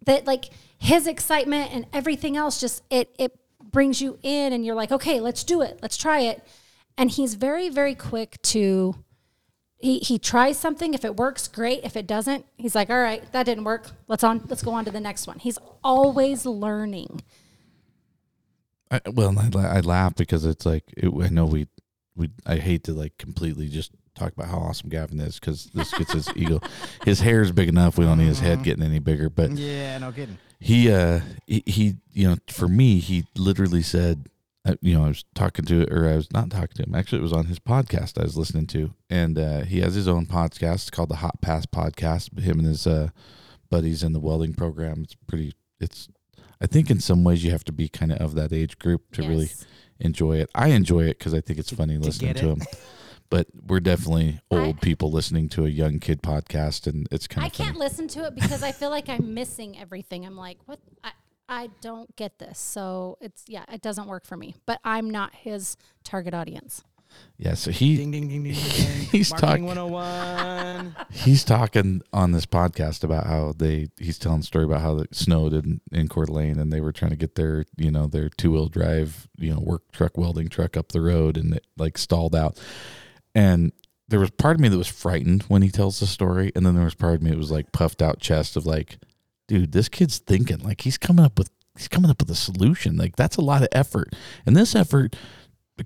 that like his excitement and everything else just, it, it brings you in and you're like, okay, let's do it. Let's try it. And he's very, very quick to, he, he tries something. If it works, great. If it doesn't, he's like, all right, that didn't work. Let's on, let's go on to the next one. He's always learning. I, well, I, I laugh because it's like it, I know we we I hate to like completely just talk about how awesome Gavin is because this gets his ego. His hair is big enough. We don't need his head mm-hmm. getting any bigger. But Yeah, no kidding. He uh he, he you know for me he literally said uh, you know I was talking to or I was not talking to him. Actually it was on his podcast I was listening to. And uh, he has his own podcast it's called the Hot Pass podcast. Him and his uh, buddies in the welding program. It's pretty it's I think in some ways you have to be kind of of that age group to really enjoy it. I enjoy it because I think it's funny to listening get to him but we're definitely I- old people listening to a young kid podcast and it's kind I of funny can't listen to it because I feel like I'm missing everything. I'm like, what? I, I don't get this. So it's, yeah, it doesn't work for me. But I'm not his target audience. yeah so he Ding ding ding ding ding. ding. He's Marketing 101. he's talking on this podcast about how they he's telling a story about how it snowed in, in Coeur d'Alene and they were trying to get their you know their two wheel drive you know work truck welding truck up the road and it like stalled out and there was part of me that was frightened when he tells the story. And then there was part of me that was like puffed out chest of like dude this kid's thinking like he's coming up with he's coming up with a solution. Like that's a lot of effort. And this effort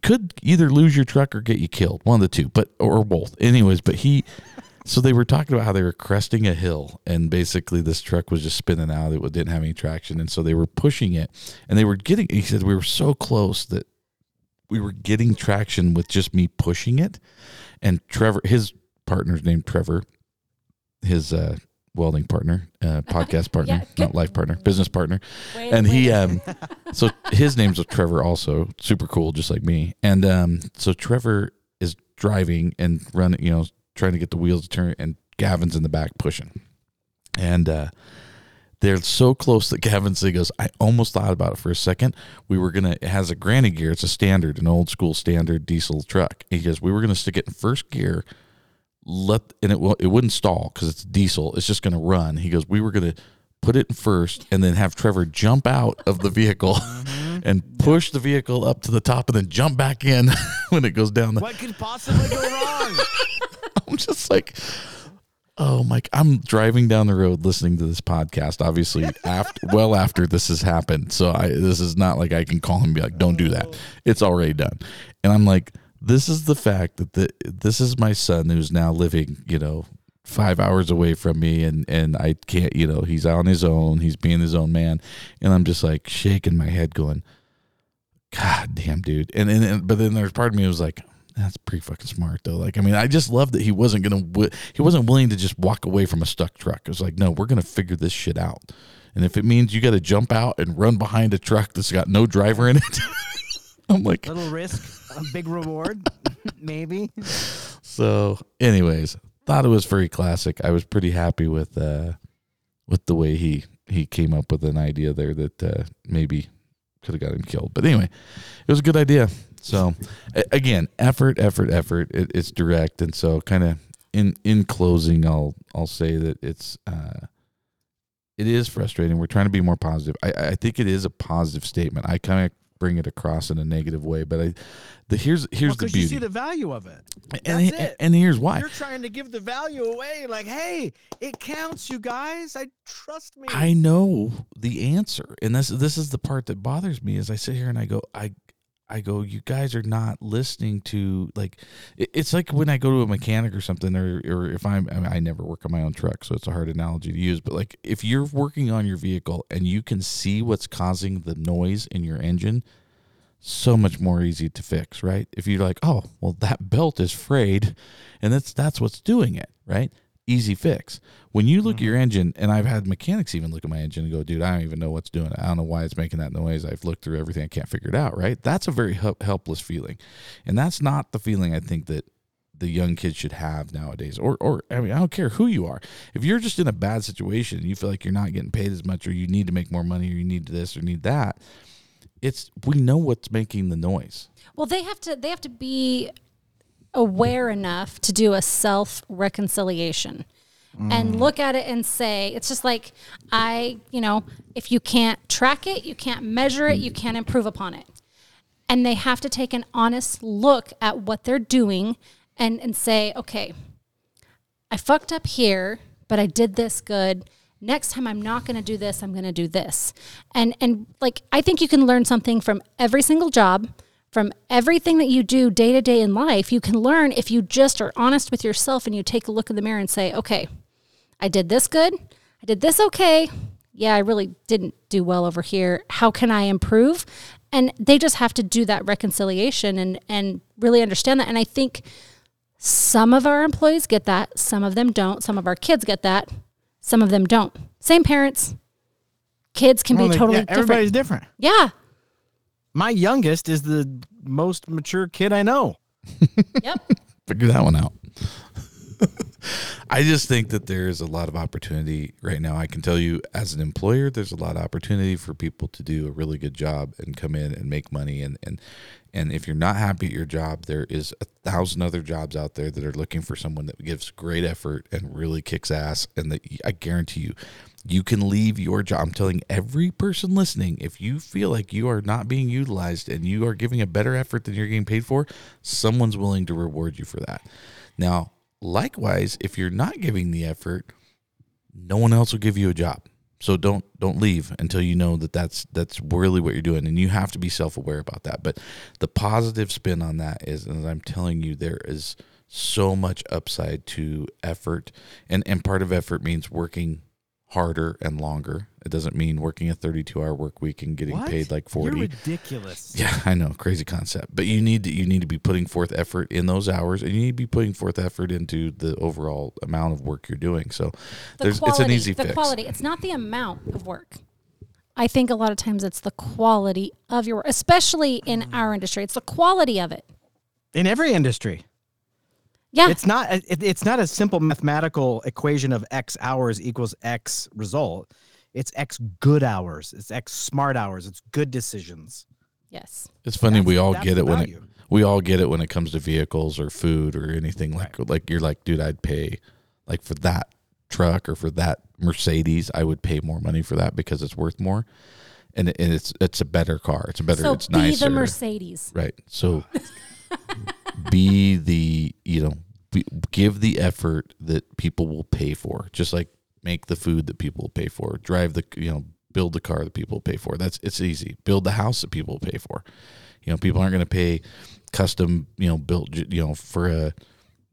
could either lose your truck or get you killed. One of the two but or both. Anyways but he so they were talking about how they were cresting a hill, and basically this truck was just spinning out. It didn't have any traction, and so they were pushing it, and they were getting. He said we were so close that we were getting traction with just me pushing it, and Trevor, his partner's named Trevor, his uh, welding partner, uh, podcast partner, Yeah, not life partner, business partner. Way- and way he um so his name's Trevor also super cool just like me. And um so Trevor is driving and running you know trying to get the wheels to turn and Gavin's in the back pushing. And uh they're so close that Gavin he goes, I almost thought about it for a second. We were going to, it has a granny gear. It's a standard, an old school standard diesel truck. He goes, we were going to stick it in first gear let and it will it wouldn't stall because it's diesel. It's just going to run. He goes, we were going to put it in first and then have Trevor jump out of the vehicle and mm-hmm. push the vehicle up to the top and then jump back in when it goes down. The, What could possibly go wrong? I'm just like, oh my! I'm driving down the road listening to this podcast. Obviously, after well after this has happened, so I this is not like I can call him and be like, "Don't do that." Oh. It's already done, and I'm like, this is the fact that the this is my son who's now living, you know. Five hours away from me, and and I can't, you know, he's on his own. He's being his own man, and I'm just like shaking my head, going, God damn, dude. And and, and but then there's part of me was like, that's pretty fucking smart though. Like, I mean, I just love that he wasn't gonna he wasn't willing to just walk away from a stuck truck. It was like, no, we're gonna figure this shit out. And if it means you got to jump out and run behind a truck that's got no driver in it, I'm like, Little risk, a big reward, maybe. so. Anyways, thought it was very classic. I was pretty happy with uh with the way he he came up with an idea there that uh, maybe could have got him killed. But anyway, it was a good idea. So again, effort, effort, effort. It, it's direct, and so kind of in in closing, I'll I'll say that it's uh, it is frustrating. We're trying to be more positive. I I think it is a positive statement. I kind of bring it across in a negative way, but I the here's here's Well, the 'cause you see the value of it. and that's it. and here's why. You're trying to give the value away. Like, hey, it counts, you guys. I trust me. I know the answer, and this this is the part that bothers me. Is I sit here and I go, I, I go, you guys are not listening to like, it- it's like when I go to a mechanic or something, or or if I'm, I, mean, I never work on my own truck, so it's a hard analogy to use. But like, if you're working on your vehicle and you can see what's causing the noise in your engine, so much more easy to fix, right? If you're like, oh, well, that belt is frayed, and that's that's what's doing it, right? Easy fix. When you look at your mm-hmm. engine, and I've had mechanics even look at my engine and go, dude, I don't even know what's doing it. I don't know why it's making that noise. I've looked through everything. I can't figure it out, right? That's a very help- helpless feeling. And that's not the feeling I think that the young kids should have nowadays. Or, or I mean, I don't care who you are. If you're just in a bad situation and you feel like you're not getting paid as much, or you need to make more money, or you need this or need that, it's we know what's making the noise. Well, they have to they have to be aware enough to do a self reconciliation and mm. look at it and say it's just like I, you know, if you can't track it, you can't measure it, you mm. can't improve upon it. And they have to take an honest look at what they're doing and and say, okay, I fucked up here, but I did this good. Next time I'm not going to do this, I'm going to do this. And and like I think you can learn something from every single job, from everything that you do day to day in life. You can learn if you just are honest with yourself and you take a look in the mirror and say, "Okay, I did this good. I did this okay. Yeah, I really didn't do well over here. How can I improve?" And they just have to do that reconciliation and and really understand that. And I think some of our employees get that, some of them don't. Some of our kids get that, some of them don't. Same parents. Kids can Well, be totally yeah, everybody's different. different. Yeah. My youngest is the most mature kid I know. Yep. Figure that one out. I just think that there is a lot of opportunity right now. I can tell you, as an employer, there's a lot of opportunity for people to do a really good job and come in and make money. And and and if you're not happy at your job, there is a thousand other jobs out there that are looking for someone that gives great effort and really kicks ass. And that I guarantee you, you can leave your job. I'm telling every person listening, if you feel like you are not being utilized and you are giving a better effort than you're getting paid for, someone's willing to reward you for that. Now, likewise, if you're not giving the effort, no one else will give you a job. So don't don't leave until you know that that's that's really what you're doing, and you have to be self aware about that. But the positive spin on that is, as I'm telling you, there is so much upside to effort, and and part of effort means working harder and longer. It doesn't mean working a 32 hour work week and getting What? paid like 40. You're ridiculous. Yeah, I know, crazy concept. But you need to you need to be putting forth effort in those hours, and you need to be putting forth effort into the overall amount of work you're doing. So The there's quality, it's an easy the fix. quality. It's not the amount of work. I think a lot of times it's the quality of your work, especially in our industry. It's the quality of it. In every industry. Yeah. It's not it, it's not a simple mathematical equation of X hours equals X result. It's X good hours. It's X smart hours. It's good decisions. yes. It's funny we all get it when it we all get it when it comes to vehicles or food or anything like like you're like, dude, I'd pay like for that truck or for that Mercedes, I would pay more money for that because it's worth more, and, it, and it's it's a better car. It's a better. so it's be nicer. the Mercedes. Right. So be the, you know, be, give the effort that people will pay for. Just like make the food that people will pay for. Drive the, you know, build the car that people will pay for. That's it's easy. Build the house that people will pay for. You know, people aren't going to pay custom, you know, built, you know, for a,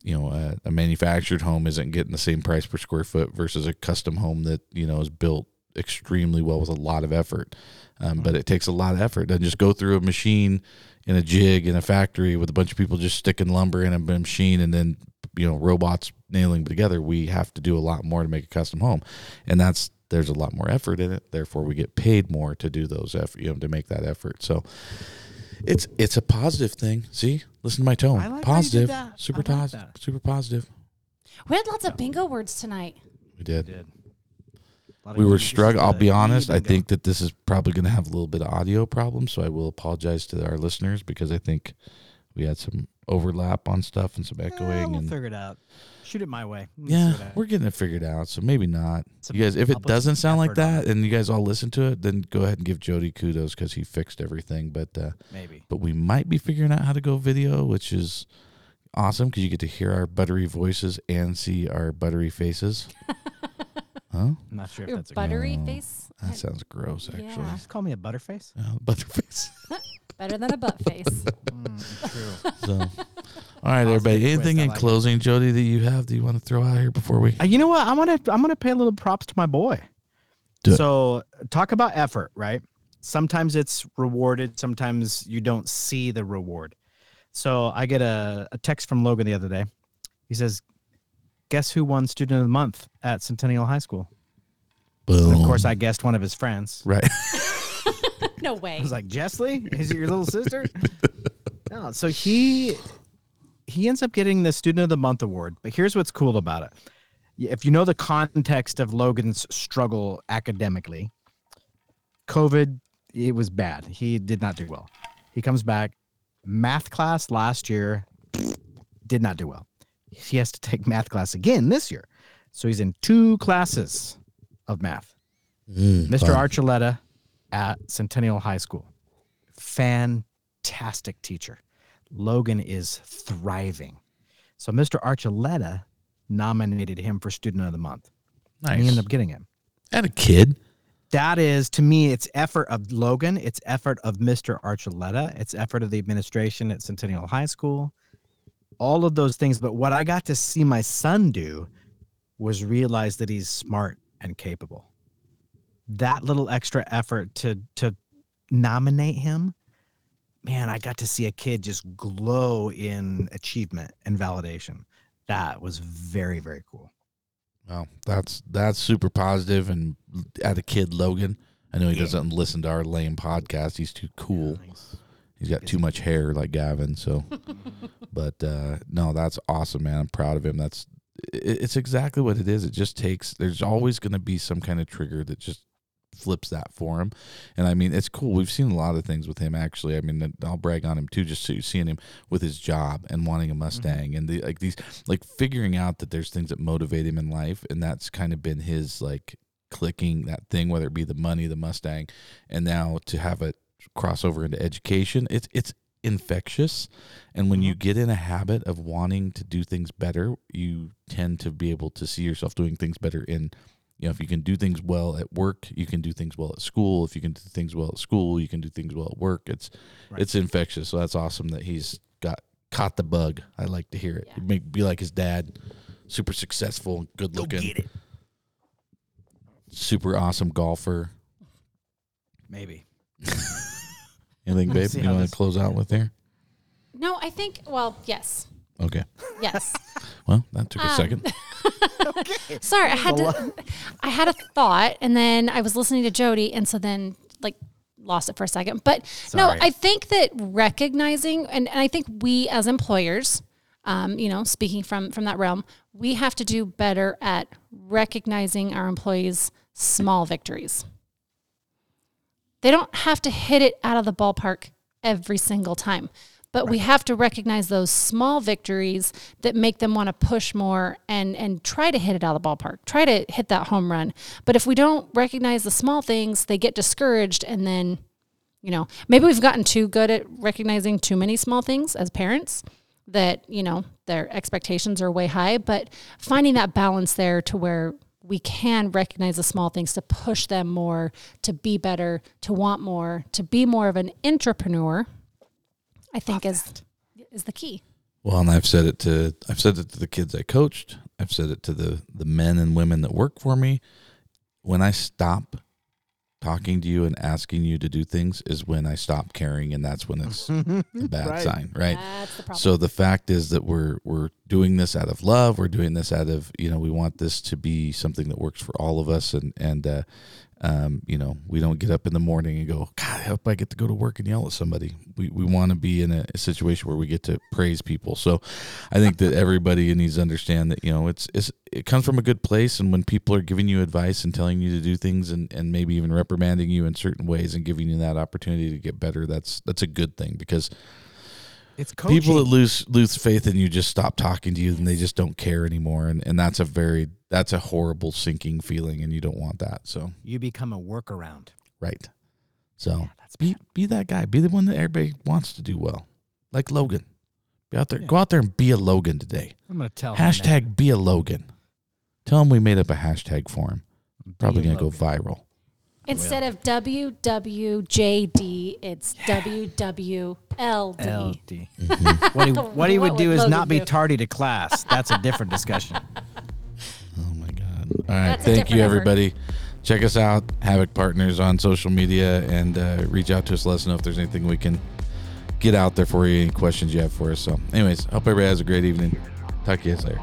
you know, a, a manufactured home isn't getting the same price per square foot versus a custom home that you know is built extremely well with a lot of effort. Um, But it takes a lot of effort. It doesn't just go through a machine in a jig in a factory with a bunch of people just sticking lumber in a machine and then you know robots nailing together. We have to do a lot more to make a custom home, and that's there's a lot more effort in it. Therefore, we get paid more to do those effort, you know, to make that effort. So. It's it's a positive thing. See, listen to my tone. I like how you did positive, that. super I like positive, super positive. We had lots of bingo words tonight. We did. Did. A lot of We were struggling. I'll be honest. I think that this is probably going to have a little bit of audio problems, so I will apologize to our listeners because I think we had some overlap on stuff and some Eh, echoing we'll and figure it out. Shoot it my way. We'll yeah, see what I- we're getting it figured out. So maybe not. You guys, if it doesn't sound like that and you guys all listen to it, then go ahead and give Jodi kudos because he fixed everything. But uh, maybe. but we might be figuring out how to go video, which is awesome because you get to hear our buttery voices and see our buttery faces. huh? I'm not sure if Your that's a buttery No, face. That sounds gross, Yeah. actually. Just call me a butterface. Uh, butterface. Better than a butt face. Mm, true. So, all right, Positive everybody. twist, Anything I in like it. closing, Jodi, that you have that you want to throw out here before we? Uh, you know what? I'm gonna I'm gonna pay a little props to my boy. Do it. So talk about effort, right? Sometimes it's rewarded. Sometimes you don't see the reward. So I get a, a text from Logan the other day. He says, "Guess who won Student of the Month at Centennial High School?" Boom. And of course, I guessed one of his friends. right. no way. I was like, Jessley, is it your little sister? no. So he he ends up getting the Student of the Month award. But here's what's cool about it. If you know the context of Logan's struggle academically, COVID, it was bad. He did not do well. He comes back, math class last year, did not do well. He has to take math class again this year. So he's in two classes of math. Mm, Mr. fun. Archuleta at Centennial High School. Fantastic teacher. Logan is thriving. So Mr. Archuleta nominated him for Student of the Month. And he ended up getting him. And a kid. That is, to me, it's effort of Logan. It's effort of Mr. Archuleta. It's effort of the administration at Centennial High School. All of those things. But what I got to see my son do was realize that he's smart and capable. That little extra effort to to nominate him, man, I got to see a kid just glow in achievement and validation. That was very, very cool. Well, that's that's super positive. And at a kid, Logan. I know he Yeah. doesn't listen to our lame podcast. He's too cool. He's got too much hair like Gavin. So, but uh, no, that's awesome, man. I'm proud of him. That's it, it's exactly what it is. It just takes. There's always going to be some kind of trigger that just flips that for him. And I mean, it's cool. We've seen a lot of things with him. Actually, I mean, I'll brag on him too. Just so seeing him with his job and wanting a Mustang and the like these like figuring out that there's things that motivate him in life, and that's kind of been his like clicking that thing, whether it be the money, the Mustang, and now to have it cross over into education, it's it's infectious. And when you get in a habit of wanting to do things better, you tend to be able to see yourself doing things better in you know, if you can do things well at work, you can do things well at school. If you can do things well at school, you can do things well at work. It's Right. it's infectious. So that's awesome that he's got caught the bug. I like to hear it. Yeah. Make be like his dad, super successful, good looking, super awesome golfer. Maybe. Anything, babe? You want to close out with there? No, I think. Well, yes, Okay. yes. Well, that took a Um, second. Sorry, I had to. I had a thought, and then I was listening to Jodi, and so then like lost it for a second. But no, I think that recognizing, and, and I think we as employers, um, you know, speaking from from that realm, we have to do better at recognizing our employees' small victories. They don't have to hit it out of the ballpark every single time, but we have to recognize those small victories that make them want to push more and and try to hit it out of the ballpark try to hit that home run. But if we don't recognize the small things they get discouraged and then you know maybe we've gotten too good at recognizing too many small things as parents that you know their expectations are way high but finding that balance there to where we can recognize the small things to push them more to be better to want more to be more of an entrepreneur i think is is the key Well, and I've said it to I've said it to the kids I coached. I've said it to the the men and women that work for me. When I stop talking to you and asking you to do things is when I stop caring, and that's when it's a bad Right. sign, right? that's the problem So the fact is that we're we're doing this out of love. We're doing this out of you know we want this to be something that works for all of us, and and uh, um, you know we don't get up in the morning and go, God, I hope I get to go to work and yell at somebody. We we want to be in a, a situation where we get to praise people. So I think that everybody needs to understand that you know it's it's it comes from a good place, and when people are giving you advice and telling you to do things, and and maybe even reprimanding you in certain ways and giving you that opportunity to get better, that's that's a good thing because It's coaching. people that lose lose faith in you just stop talking to you and they just don't care anymore. And, and that's a very that's a horrible sinking feeling and you don't want that. So. You become a workaround. right. So That's be be that guy. Be the one that everybody wants to do well. Like logan. Be out there. Go out there and be a logan today. I'm gonna tell him hashtag be a logan. Tell him we made up a hashtag for him. Probably gonna go viral instead of wwjd it's wwld LD. What he, what he What would do would is Logan not be do? tardy to class. That's a different discussion. Oh my God. All right. That's a Thank you, different effort. everybody. Check us out, Havoc Partners on social media, and uh, reach out to us. Let us know if there's anything we can get out there for you, any questions you have for us. So, anyways, hope everybody has a great evening. Talk to you guys later.